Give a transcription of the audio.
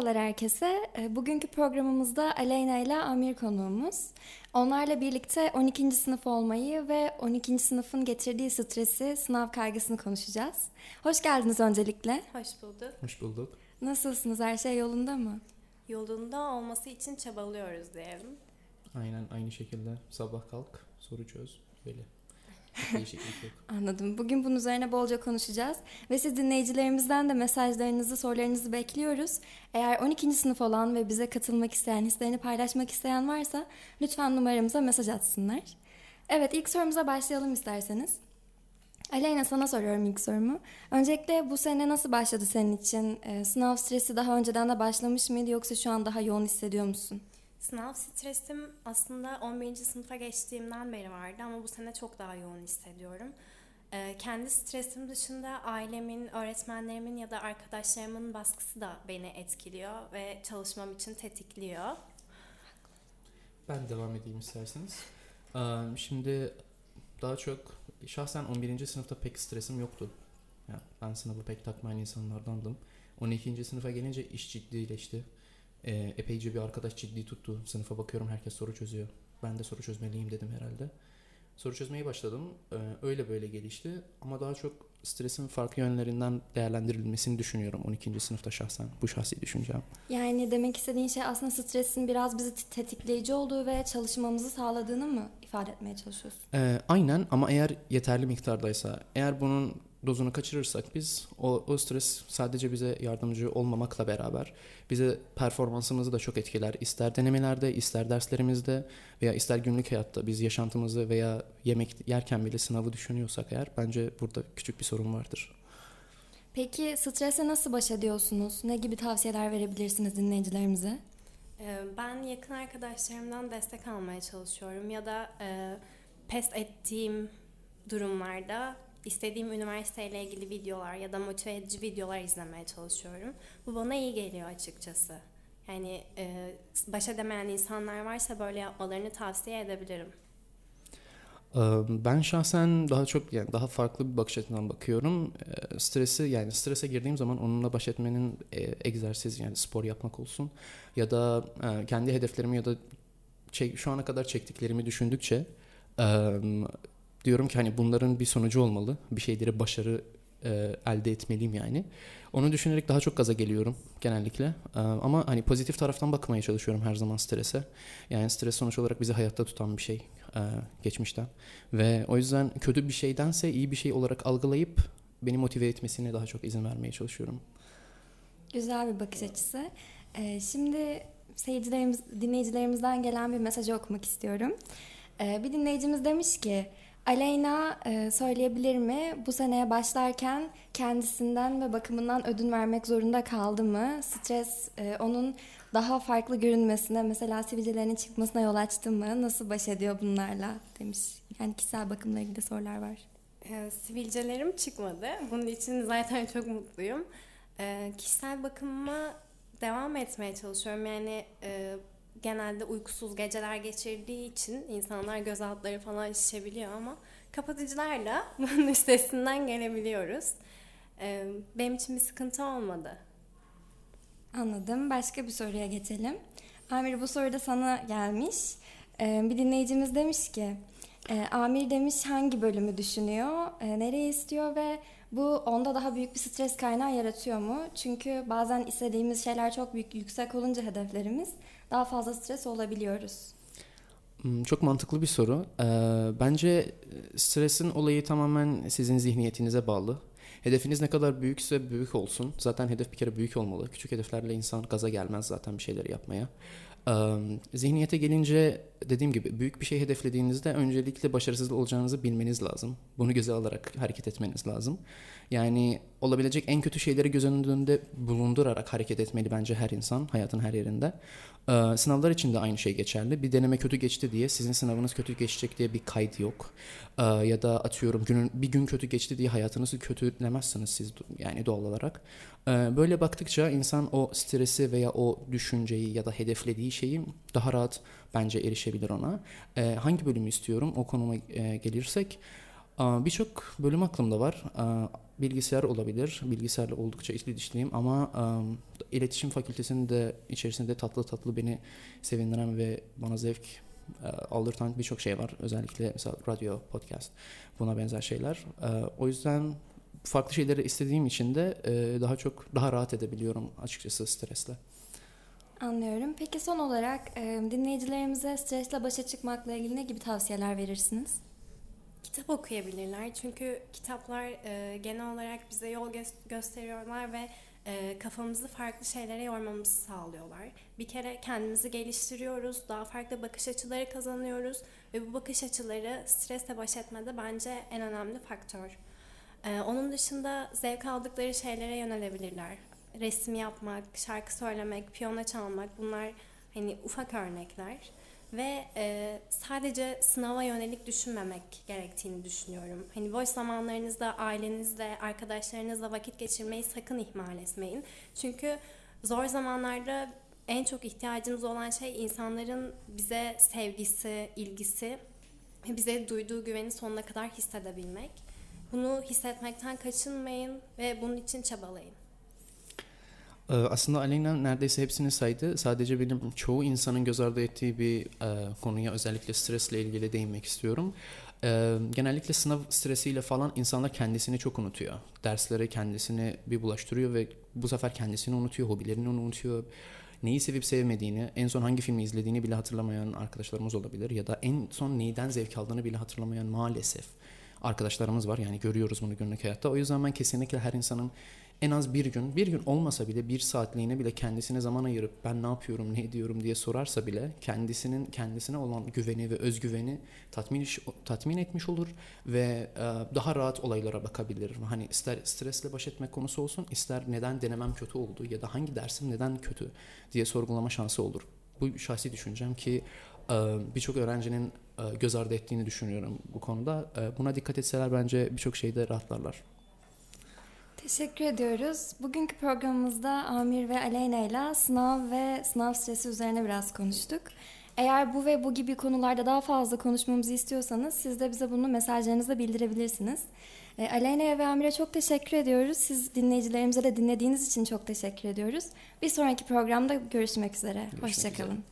Merhabalar herkese. Ee, bugünkü programımızda Aleyna ile Amir konuğumuz. Onlarla birlikte 12. sınıf olmayı ve 12. sınıfın getirdiği stresi, sınav kaygısını konuşacağız. Hoş geldiniz öncelikle. Hoş bulduk. Hoş bulduk. Nasılsınız? Her şey yolunda mı? Yolunda olması için çabalıyoruz diyelim. Aynen aynı şekilde sabah kalk, soru çöz, böyle. Hiç değişiklik yok. Anladım. Bugün bunun üzerine bolca konuşacağız. Ve siz dinleyicilerimizden de mesajlarınızı, sorularınızı bekliyoruz. Eğer 12. sınıf olan ve bize katılmak isteyen, hislerini paylaşmak isteyen varsa lütfen numaramıza mesaj atsınlar. Evet ilk sorumuza başlayalım isterseniz. Aleyna sana soruyorum ilk sorumu. Öncelikle bu sene nasıl başladı senin için? Ee, sınav stresi daha önceden de başlamış mıydı yoksa şu an daha yoğun hissediyor musun? Sınav stresim aslında 11. sınıfa geçtiğimden beri vardı ama bu sene çok daha yoğun hissediyorum. Ee, kendi stresim dışında ailemin, öğretmenlerimin ya da arkadaşlarımın baskısı da beni etkiliyor ve çalışmam için tetikliyor. Ben devam edeyim isterseniz. Ee, Şimdi daha çok şahsen 11. sınıfta pek stresim yoktu. Yani ben sınavı pek takmayan insanlardandım. 12. sınıfa gelince iş ciddileşti. Ee, epeyce bir arkadaş ciddi tuttu. Sınıfa bakıyorum herkes soru çözüyor. Ben de soru çözmeliyim dedim herhalde. Soru çözmeye başladım. Ee, öyle böyle gelişti. Ama daha çok stresin farklı yönlerinden değerlendirilmesini düşünüyorum 12. sınıfta şahsen. Bu şahsi düşüncem. Yani demek istediğin şey aslında stresin biraz bizi tetikleyici olduğu ve çalışmamızı sağladığını mı ifade etmeye çalışıyorsun? Ee, aynen ama eğer yeterli miktardaysa, eğer bunun dozunu kaçırırsak biz o, o stres sadece bize yardımcı olmamakla beraber bize performansımızı da çok etkiler. İster denemelerde, ister derslerimizde veya ister günlük hayatta biz yaşantımızı veya yemek yerken bile sınavı düşünüyorsak eğer bence burada küçük bir sorun vardır. Peki strese nasıl baş ediyorsunuz? Ne gibi tavsiyeler verebilirsiniz dinleyicilerimize? Ee, Ben yakın arkadaşlarımdan destek almaya çalışıyorum ya da e, pes ettiğim durumlarda istediğim üniversiteyle ilgili videolar ya da motive edici videolar izlemeye çalışıyorum. Bu bana iyi geliyor açıkçası. Yani e, baş edemeyen insanlar varsa böyle yapmalarını tavsiye edebilirim. Ben şahsen daha çok yani daha farklı bir bakış açısından bakıyorum. Stresi yani strese girdiğim zaman onunla baş etmenin egzersiz yani spor yapmak olsun ya da kendi hedeflerimi ya da şu ana kadar çektiklerimi düşündükçe diyorum ki hani bunların bir sonucu olmalı. Bir şeyleri başarı e, elde etmeliyim yani. Onu düşünerek daha çok gaza geliyorum genellikle. E, Ama hani pozitif taraftan bakmaya çalışıyorum her zaman strese. Yani stres sonuç olarak bizi hayatta tutan bir şey e, geçmişten. Ve o yüzden kötü bir şeydense iyi bir şey olarak algılayıp beni motive etmesine daha çok izin vermeye çalışıyorum. Güzel bir bakış açısı. Ee, şimdi seyircilerimiz, dinleyicilerimizden gelen bir mesajı okumak istiyorum. Ee, bir dinleyicimiz demiş ki, Aleyna e, söyleyebilir mi? Bu seneye başlarken kendisinden ve bakımından ödün vermek zorunda kaldı mı? Stres e, onun daha farklı görünmesine, mesela sivilcelerinin çıkmasına yol açtı mı? Nasıl baş ediyor bunlarla demiş. Yani kişisel bakımla ilgili sorular var. Ee, sivilcelerim çıkmadı. Bunun için zaten çok mutluyum. Ee, kişisel bakımıma devam etmeye çalışıyorum. Yani e, genelde uykusuz geceler geçirdiği için insanlar göz altları falan şişebiliyor ama kapatıcılarla bunun üstesinden gelebiliyoruz. Ee, benim için bir sıkıntı olmadı. Anladım. Başka bir soruya geçelim. Amir bu soru da sana gelmiş. Ee, bir dinleyicimiz demiş ki, e, Amir demiş hangi bölümü düşünüyor, e, nereye istiyor ve bu onda daha büyük bir stres kaynağı yaratıyor mu? Çünkü bazen istediğimiz şeyler çok büyük, yüksek olunca hedeflerimiz daha fazla stres olabiliyoruz. Hmm, Çok mantıklı bir soru. Ee, Bence stresin olayı tamamen sizin zihniyetinize bağlı. Hedefiniz ne kadar büyükse büyük olsun. Zaten hedef bir kere büyük olmalı. Küçük hedeflerle insan gaza gelmez zaten bir şeyler yapmaya. Zihniyete gelince dediğim gibi büyük bir şey hedeflediğinizde öncelikle başarısız olacağınızı bilmeniz lazım. Bunu göze alarak hareket etmeniz lazım. Yani olabilecek en kötü şeyleri göz önünde bulundurarak hareket etmeli bence her insan hayatın her yerinde. Ee, Sınavlar için de aynı şey geçerli. Bir deneme kötü geçti diye sizin sınavınız kötü geçecek diye bir kayıt yok. Ee, Ya da atıyorum günün bir gün kötü geçti diye hayatınızı kötülemezsiniz siz yani doğal olarak. Ee, Böyle baktıkça insan o stresi veya o düşünceyi ya da hedeflediği şeyi daha rahat bence erişebilir ona. Ee, Hangi bölümü istiyorum o konuma e, gelirsek. Birçok bölüm aklımda var. Bilgisayar olabilir. Bilgisayarla oldukça içli dışlıyım ama iletişim fakültesinde içerisinde tatlı tatlı beni sevindiren ve bana zevk aldırtan birçok şey var. Özellikle mesela radyo, podcast buna benzer şeyler. O yüzden farklı şeyleri istediğim için de daha çok daha rahat edebiliyorum açıkçası stresle. Anlıyorum. Peki son olarak dinleyicilerimize stresle başa çıkmakla ilgili ne gibi tavsiyeler verirsiniz? Kitap okuyabilirler çünkü kitaplar e, genel olarak bize yol gö- gösteriyorlar ve e, kafamızı farklı şeylere yormamızı sağlıyorlar. Bir kere kendimizi geliştiriyoruz, daha farklı bakış açıları kazanıyoruz ve bu bakış açıları stresle baş etmede bence en önemli faktör. E, onun dışında zevk aldıkları şeylere yönelebilirler. Resim yapmak, şarkı söylemek, piyano çalmak bunlar hani ufak örnekler ve e, sadece sınava yönelik düşünmemek gerektiğini düşünüyorum. Hani boş zamanlarınızda ailenizle, arkadaşlarınızla vakit geçirmeyi sakın ihmal etmeyin. Çünkü zor zamanlarda en çok ihtiyacımız olan şey insanların bize sevgisi, ilgisi ve bize duyduğu güveni sonuna kadar hissedebilmek. Bunu hissetmekten kaçınmayın ve bunun için çabalayın. Ee, aslında Aleyna neredeyse hepsini saydı. Sadece benim çoğu insanın göz ardı ettiği bir e, konuya özellikle stresle ilgili değinmek istiyorum. E, genellikle sınav stresiyle falan insanlar kendisini çok unutuyor. Derslere kendisini bir bulaştırıyor ve bu sefer kendisini unutuyor, hobilerini unutuyor. Neyi sevip sevmediğini, en son hangi filmi izlediğini bile hatırlamayan arkadaşlarımız olabilir. Ya da en son neyden zevk aldığını bile hatırlamayan maalesef arkadaşlarımız var. Yani görüyoruz bunu günlük hayatta. O yüzden ben kesinlikle her insanın en az bir gün, bir gün olmasa bile bir saatliğine bile kendisine zaman ayırıp ben ne yapıyorum, ne ediyorum diye sorarsa bile kendisinin kendisine olan güveni ve özgüveni tatmin tatmin etmiş olur ve e, daha rahat olaylara bakabilir. Hani ister stresle baş etmek konusu olsun, ister neden denemem kötü oldu ya da hangi dersim neden kötü diye sorgulama şansı olur. Bu şahsi düşüncem ki e, birçok öğrencinin e, göz ardı ettiğini düşünüyorum bu konuda. Buna dikkat etseler bence birçok şeyde rahatlarlar. Teşekkür ediyoruz. Bugünkü programımızda Amir ve Aleyna ile sınav ve sınav stresi üzerine biraz konuştuk. Eğer bu ve bu gibi konularda daha fazla konuşmamızı istiyorsanız siz de bize bunu mesajlarınızla bildirebilirsiniz. E, Aleyna'ya ve Amir'e çok teşekkür ediyoruz. Siz dinleyicilerimize de dinlediğiniz için çok teşekkür ediyoruz. Bir sonraki programda görüşmek üzere. Hoşçakalın.